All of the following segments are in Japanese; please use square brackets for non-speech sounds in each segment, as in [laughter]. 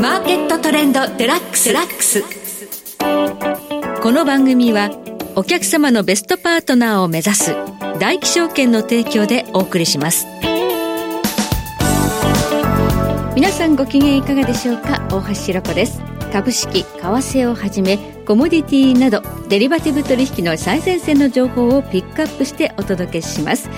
マーケットトレンドデラックス。ラックスこの番組はお客様のベストパートナーを目指す大気証券の提供でお送りします。皆さんご機嫌いかがでしょうか？大橋ひろ子です。株式為替をはじめコモディティなどデリバティブ取引の最前線の情報をピックアップしてお届けします。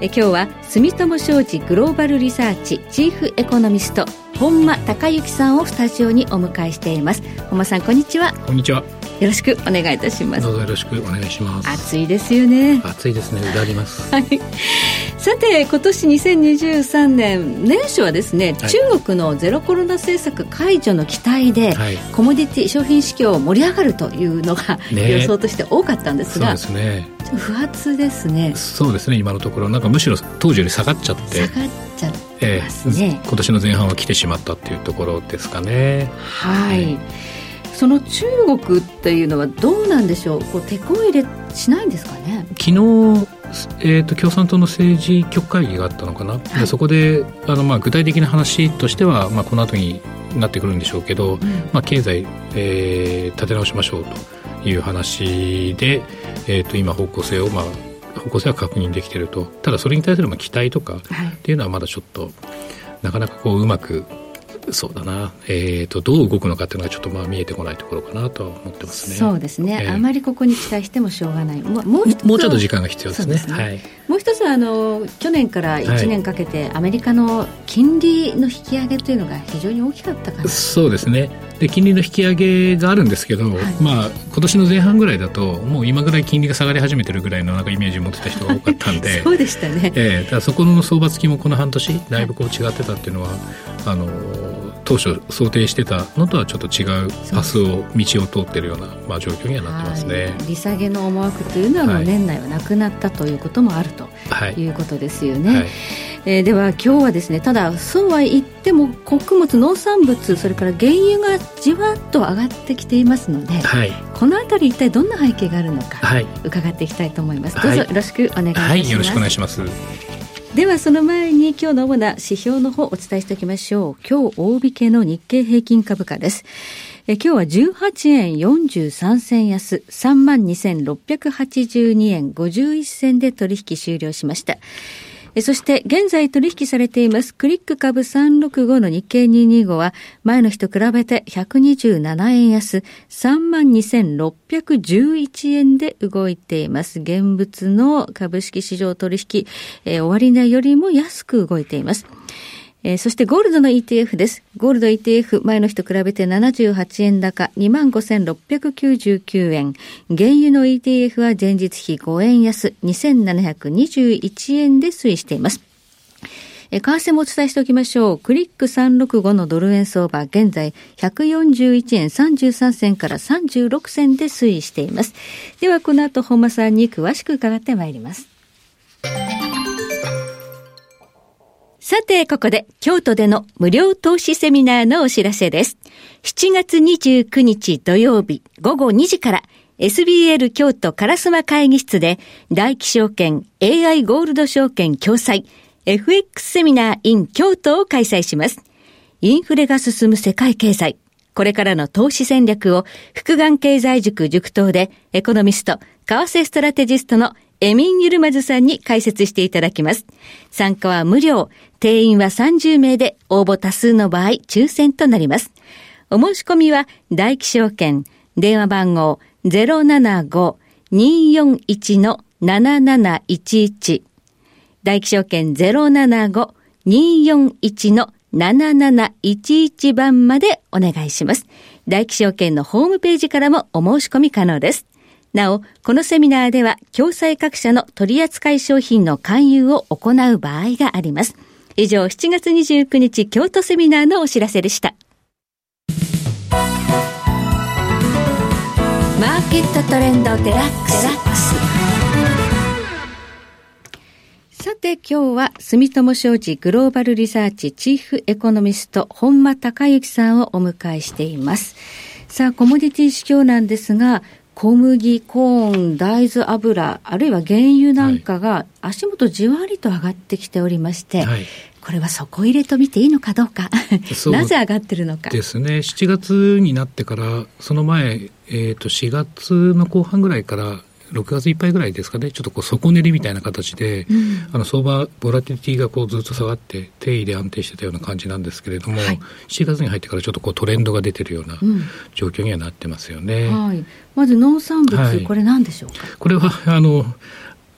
え今日は住友商事グローバルリサーチチーフエコノミスト本間孝之さんをスタジオにお迎えしています。本間さんこんにちは。こんにちは。よろしくお願いいたします。どうぞよろしくお願いします。暑いですよね。暑いですね。うだります。[laughs] はい。さて今年2023年年初はですね、はい、中国のゼロコロナ政策解除の期待で、はい、コモディティ商品市況盛り上がるというのが、ね、予想として多かったんですがそうですね。不発ですね。そうですね今のところ。なんかむしろ当時より下がっちゃって。下がっちゃってますね、えー、今年の前半は来てしまったっていうところですかね。はい、はいその中国っていうのはどうなんでしょう？こう手こ入れしないんですかね？昨日、えーと、共産党の政治局会議があったのかな、はい、でそこであの、まあ、具体的な話としては、まあ、この後になってくるんでしょうけど、うん、まあ、経済、えー、立て直しましょうという話で、えーと、今方向性を、まあ、方向性は確認できていると。ただそれに対する期待とかっていうのはまだちょっと、なかなかこううまくそうだな、えーと、どう動くのかっていうのがちょっとまあ見えてこないところかなとは思ってますね。そうですね、えー、あまりここに期待してもしょうがない。もうもうもうちょっと時間が必要ですね。すねはい、もう一つはあの去年から1年かけて、アメリカの金利の引き上げというのが非常に大きかったかな。そうですね。で金利の引き上げがあるんですけど、はい、まあ今年の前半ぐらいだともう今ぐらい金利が下がり始めてるぐらいのなんかイメージを持ってた人が多かったんで [laughs] そうでしたね。えー、だそこの相場付きもこの半年だいぶこう違ってたっていうのはあの当初想定してたのとはちょっと違うパスを道を通っているような、まあ、状況にはなってますね、利下げの思惑というのはもう年内はなくなったということもあるということですよね、はい。はい、えー、では今日はですねただそうは言っても穀物農産物それから原油がじわっと上がってきていますので、はい、この辺り一体どんな背景があるのか、伺っていきたいと思います。どうぞよろしくお願いします、はい、よろしくお願いしますではその前に今日の主な指標の方お伝えしておきましょう。今日大引けの日経平均株価です。え今日は18円43銭安、32,682円51銭で取引終了しました。そして現在取引されていますクリック株365の日経225は前の日と比べて127円安32,611円で動いています。現物の株式市場取引、えー、終値よりも安く動いています。えー、そしてゴールドの ETF です。ゴールド ETF 前の日と比べて78円高25,699円。原油の ETF は前日比5円安2721円で推移しています。え為替もお伝えしておきましょう。クリック365のドル円相場、現在141円33銭から36銭で推移しています。ではこの後本間さんに詳しく伺ってまいります。さて、ここで京都での無料投資セミナーのお知らせです。7月29日土曜日午後2時から SBL 京都烏丸会議室で大気証券 AI ゴールド証券共催 FX セミナー in 京都を開催します。インフレが進む世界経済。これからの投資戦略を福眼経済塾塾頭でエコノミスト、為替ストラテジストのエミン・ユルマズさんに解説していただきます。参加は無料、定員は30名で応募多数の場合抽選となります。お申し込みは大気証券、電話番号075-241-7711大気証券075-241-7711番までお願いします。大気証券のホームページからもお申し込み可能です。なお、このセミナーでは、共済各社の取扱い商品の勧誘を行う場合があります。以上、7月29日京都セミナーのお知らせでした。マーケットトレンドデラックス。さて今日は住友商事グローバルリサーチチーフエコノミスト本間隆之さんをお迎えしています。さあ、コモディティ市況なんですが、小麦、コーン、大豆油、あるいは原油なんかが足元じわりと上がってきておりまして、はい、これは底入れと見ていいのかどうか、なぜ上がってるのか。ですね、7月になってから、その前、えー、と4月の後半ぐらいから、6月いっぱいぐらいですかね、ちょっとこう底練りみたいな形で、うん、あの相場、ボラティティがこうずっと下がって、定位で安定してたような感じなんですけれども、はい、7月に入ってからちょっとこうトレンドが出てるような状況にはなってますよね。うんはい、まず農産物、はい、これ何でしょうか？これはあの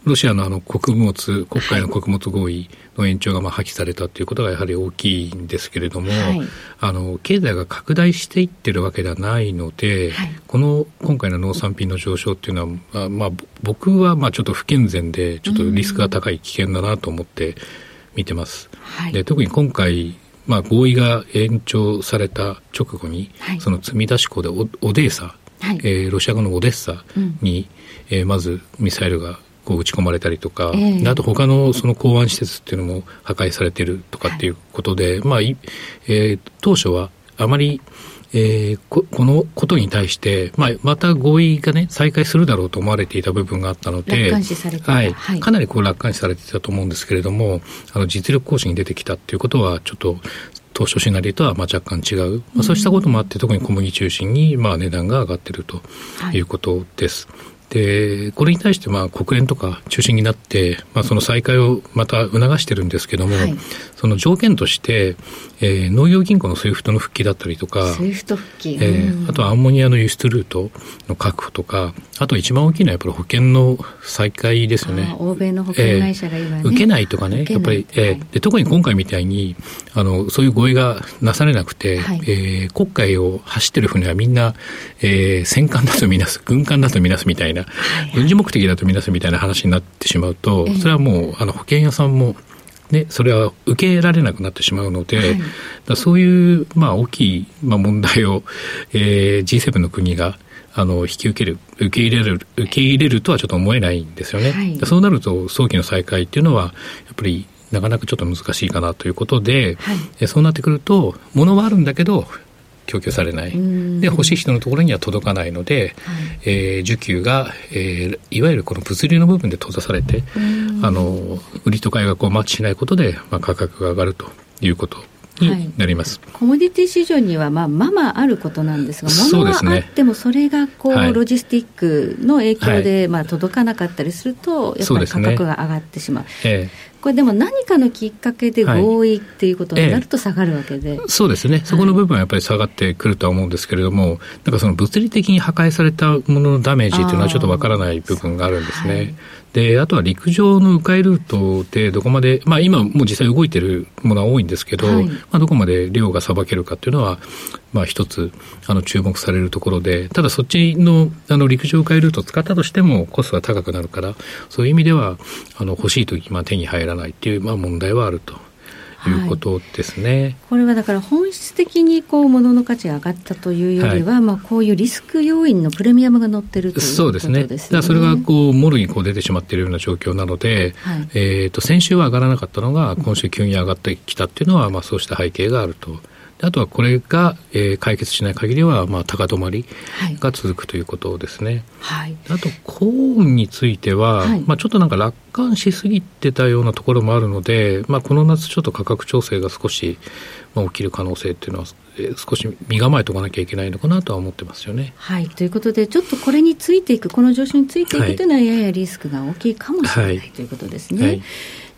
ロシアのあの穀物、国会の穀物合意の延長がまあ破棄されたということがやはり大きいんですけれども、はい、あの経済が拡大していってるわけではないので、はい、この今回の農産品の上昇っていうのは、まあ、僕はまあちょっと不健全で、ちょっとリスクが高い危険だなと思って見てます。はい、で特に今回まあ、合意が延長された直後に、その積み出し港でオオデーサ、はい、えー、ロシア語のオデッサに、うん、えー、まずミサイルがこう打ち込まれたりとか、えー、あと他のその港湾施設っていうのも破壊されてるとかっていうことで、はい、まあ、えー、当初はあまり、えー、ここのことに対して、まあ、また合意がね、再開するだろうと思われていた部分があったので、かなりこう楽観視されていたと思うんですけれども、あの実力行使に出てきたっていうことは、ちょっと、当初シナリオとはまあ若干違う、まあ、そうしたこともあって、特に小麦中心にまあ値段が上がっているとい。うことです。はいで、これに対してまあ国連とか中心になって、まあ、その再開をまた促してるんですけども、はい、その条件として、えー、農業銀行の SWIFT の復帰だったりとか、スイフト復帰、えー、あとはアンモニアの輸出ルートの確保とか、あと一番大きいのはやっぱり保険の再開ですよね。欧米の保険会社が今、ね。えー、受けないとかね、やっぱり、えー、で特に今回みたいにあのそういう合意がなされなくて、はい、えー、国海を走ってる船はみんな、えー、戦艦だとみなす、軍艦だとみなすみたいなな、軍事目的だとみなすみたいな話になってしまうと、それはもう、あの、保険屋さんも、ね、それは受けられなくなってしまうので、はい、だそういう、まあ、大きい、まあ、問題を、えー、G7 の国が、あの、引き受ける、受け入れる、受け入れるとはちょっと思えないんですよね。はい、そうなると、早期の再開っていうのは、やっぱり、なかなかちょっと難しいかなということで、はい、そうなってくると、物はあるんだけど、供給されない、で欲しい人のところには届かないので、はい、えー、需給が、えー、いわゆるこの物流の部分で閉ざされて、あの売りと買いがこうマッチしないことで、まあ、価格が上がるということになります、はい、コモディティ市場には、まあ、まあまああることなんですが、物はあっても、それがこう、はい、ロジスティックの影響で、まあ、届かなかったりすると、やっぱり価格が上がってしまう。うねええこれでも何かのきっかけで合意っていうことになると下がるわけで、はいええ、そうですね、そこの部分はやっぱり下がってくるとは思うんですけれども、なんかその物理的に破壊されたもののダメージというのはちょっとわからない部分があるんですね。で、あとは陸上の迂回ルートでどこまで、まあ今もう実際動いてるものは多いんですけど、はい、まあどこまで量がさばけるかっていうのは、まあ一つ、あの注目されるところで、ただそっちのあの陸上迂回ルートを使ったとしてもコストが高くなるから、そういう意味では、あの欲しいとき、まあ手に入らないっていう、まあ問題はあると。いうことですね、はい、これはだから本質的にこう物の価値が上がったというよりは、はい、まあこういうリスク要因のプレミアムが乗ってるということですね。そうですね。だからそれがこうもろにこう出てしまっているような状況なので、はい、えっ、と先週は上がらなかったのが今週急に上がってきたっていうのは、まあそうした背景があると。あとはこれが、えー、解決しない限りは、まあ、高止まりが続くということですね。はい、あと、コーンについては、はい、まあ、ちょっとなんか楽観しすぎてたようなところもあるので、まあ、この夏ちょっと価格調整が少し、まあ、起きる可能性っていうのは、えー、少し身構えておかなきゃいけないのかなとは思ってますよね。はい、ということで、ちょっとこれについていく、この上昇についていくというのは、ややリスクが大きいかもしれない、ということですね。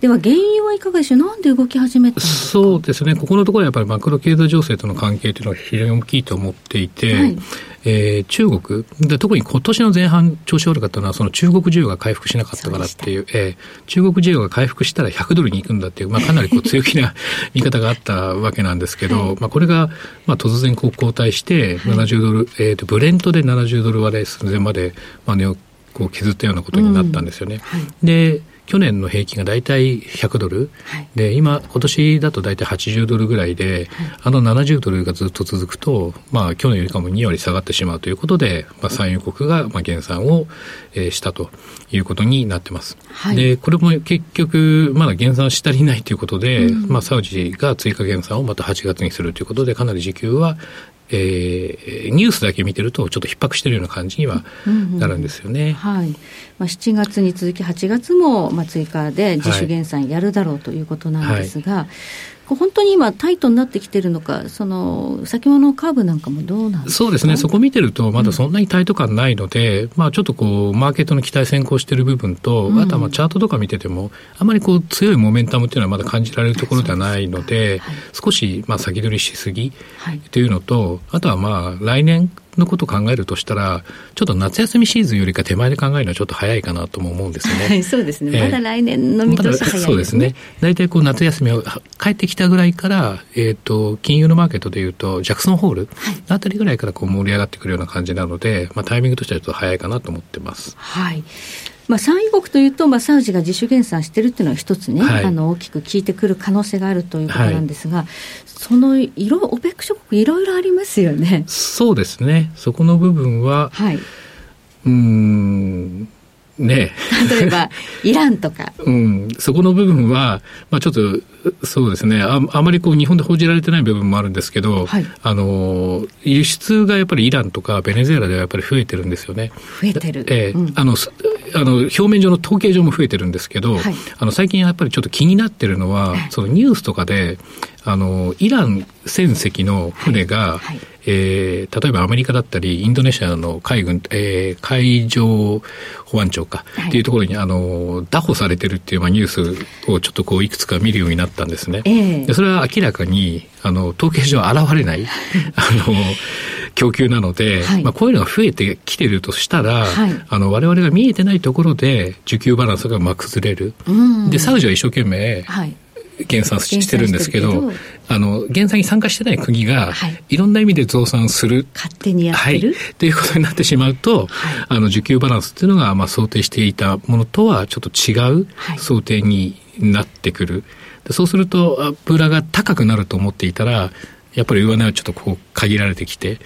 では原因はいかがでしょう、なんで動き始めたそうですね、ここのところはやっぱりマクロ経済情勢との関係というのは非常に大きいと思っていて、はい、えー、中国で、特に今年の前半、調子悪かったのは、その中国需要が回復しなかったからっていう、うえー、中国需要が回復したら100ドルに行くんだっていう、まあ、かなりこう強気な [laughs] 見方があったわけなんですけど、はい、まあ、これが、まあ、突然こう後退して、70ドル、はい、えーと、ブレントで70ドル割れ寸前まで、まあ、値をこう削ったようなことになったんですよね。うん。はい、で去年の平均が大体100ドル、はい、で今今年だと大体80ドルぐらいで、はい、あの70ドルがずっと続くと、まあ、去年よりかも2割下がってしまうということで、まあ、産油国がまあ減産を、えー、したということになってます。はい、でこれも結局まだ減産し足りないということで、うん、まあ、サウジが追加減産をまた8月にするということでかなり時給はえー、ニュースだけ見てると、ちょっと逼迫しているような感じにはなるんですよね。うんうん、はい。まあ、7月に続き8月も、まあ、追加で自主減産やるだろうということなんですが、はいはい本当に今、タイトになってきてるのか、その先物カーブなんかもどうなんそうですね、そこ見てると、まだそんなにタイト感ないので、うん、まあ、ちょっとこう、マーケットの期待先行している部分と、うん、あとはまあチャートとか見てても、あまりこう強いモメンタムっていうのはまだ感じられるところではないので、はい、少しまあ先取りしすぎとい。うのと、はい、あとはまあ、来年、のことを考えるとしたら、ちょっと夏休みシーズンよりか手前で考えるのはちょっと早いかなとも思うんですよね。はい、そうですね。まだ来年の見通し早いですね。そうですね。大体こう夏休みを帰ってきたぐらいから、えっ、ー、と、金融のマーケットでいうと、ジャクソンホールあたりぐらいからこう盛り上がってくるような感じなので、まあタイミングとしてはちょっと早いかなと思ってます。はい。まあ、産油国というと、まあ、サウジが自主減産してるっていうのは一つね、はい、あの大きく効いてくる可能性があるということなんですが、はい、その色、オペック諸国、いろいろありますよね。そうですね、そこの部分は、はい、うんね。[laughs] 例えば、イランとか。うん、そこの部分は、まあ、ちょっと、そうですね。あ、あまりこう日本で報じられてない部分もあるんですけど、はい、あの輸出がやっぱりイランとかベネズエラではやっぱり増えてるんですよね。増えてる。ええ。ーうん、あのあの表面上の統計上も増えてるんですけど、はい、あの最近やっぱりちょっと気になってるのは、そのニュースとかで、あのイラン船籍の船が、はい。はい、えー、例えばアメリカだったりインドネシアの海軍、えー、海上保安庁か、はい、っていうところにあの拿捕されてるっていう、まあ、ニュースをちょっとこういくつか見るようになったんですね。えー、でそれは明らかにあの統計上現れない [laughs] あの供給なので、はい、まあ、こういうのが増えてきてるとしたら、はい、あの我々が見えてないところで需給バランスがまあ崩れる。でサウジは一生懸命、はい減産してるんですけど、あの、減産に参加してない国が、はい、いろんな意味で増産する。勝手にやってる、はい、ということになってしまうと、はい、あの、需給バランスっていうのが、まあ、想定していたものとはちょっと違う想定になってくる。そうすると、油が高くなると思っていたら、やっぱり上値はちょっとこう限られてきて、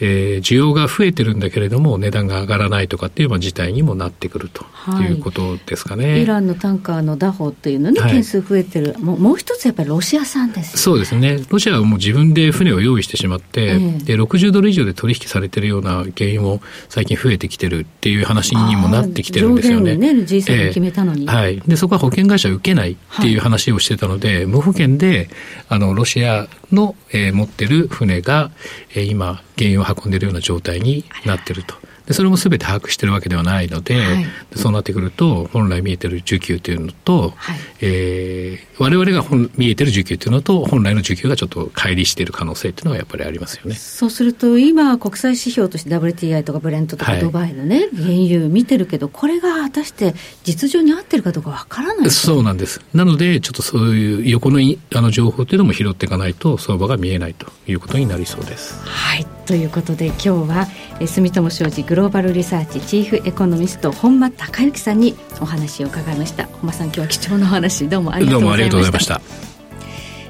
えー、需要が増えてるんだけれども値段が上がらないとかっていう事態にもなってくるとい。うことですかね、はい、イランのタンカーの打法っていうのね、件数増えてる、もうもう一つやっぱりロシア産です、ね、そうですね、ロシアはもう自分で船を用意してしまって、えー、で60ドル以上で取引されてるような原因も最近増えてきてるっていう話にもなってきてるんですよね。ね G7 決めたのに、えー、はい、でそこは保険会社受けないっていう話をしてたので、はい、無保険であのロシアの、えー、持ってる船が、えー、今原油を運んでいるような状態になっていると。でそれもすべて把握しているわけではないので、はい、そうなってくると本来見えてる需給というのと、はい、えー、我々が本見えてる需給というのと本来の需給がちょっと乖離している可能性というのはやっぱりありますよね。そうすると今国際指標として WTI とかブレントとかドバイのね、はい、原油見てるけどこれが果たして実情に合ってるかどうかわからない。そうなんです。なのでちょっとそういう横のあの情報というのも拾っていかないと相場が見えないということになりそうです。はいということで今日は住友商事グローバルリサーチチーフエコノミスト本間孝之さんにお話を伺いました。本間さん今日は貴重なお話どうもありがとうございました。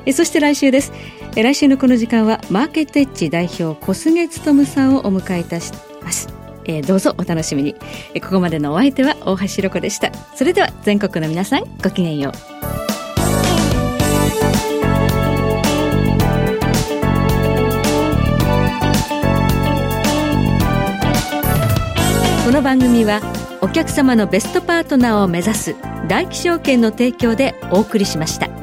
えそして来週です。え来週のこの時間はマーケットエッジ代表小菅勉さんをお迎えいたします。えどうぞお楽しみに。えここまでのお相手は大橋ろ子でした。それでは全国の皆さんごきげんようの番組はお客様のベストパートナーを目指す大気証券の提供でお送りしました。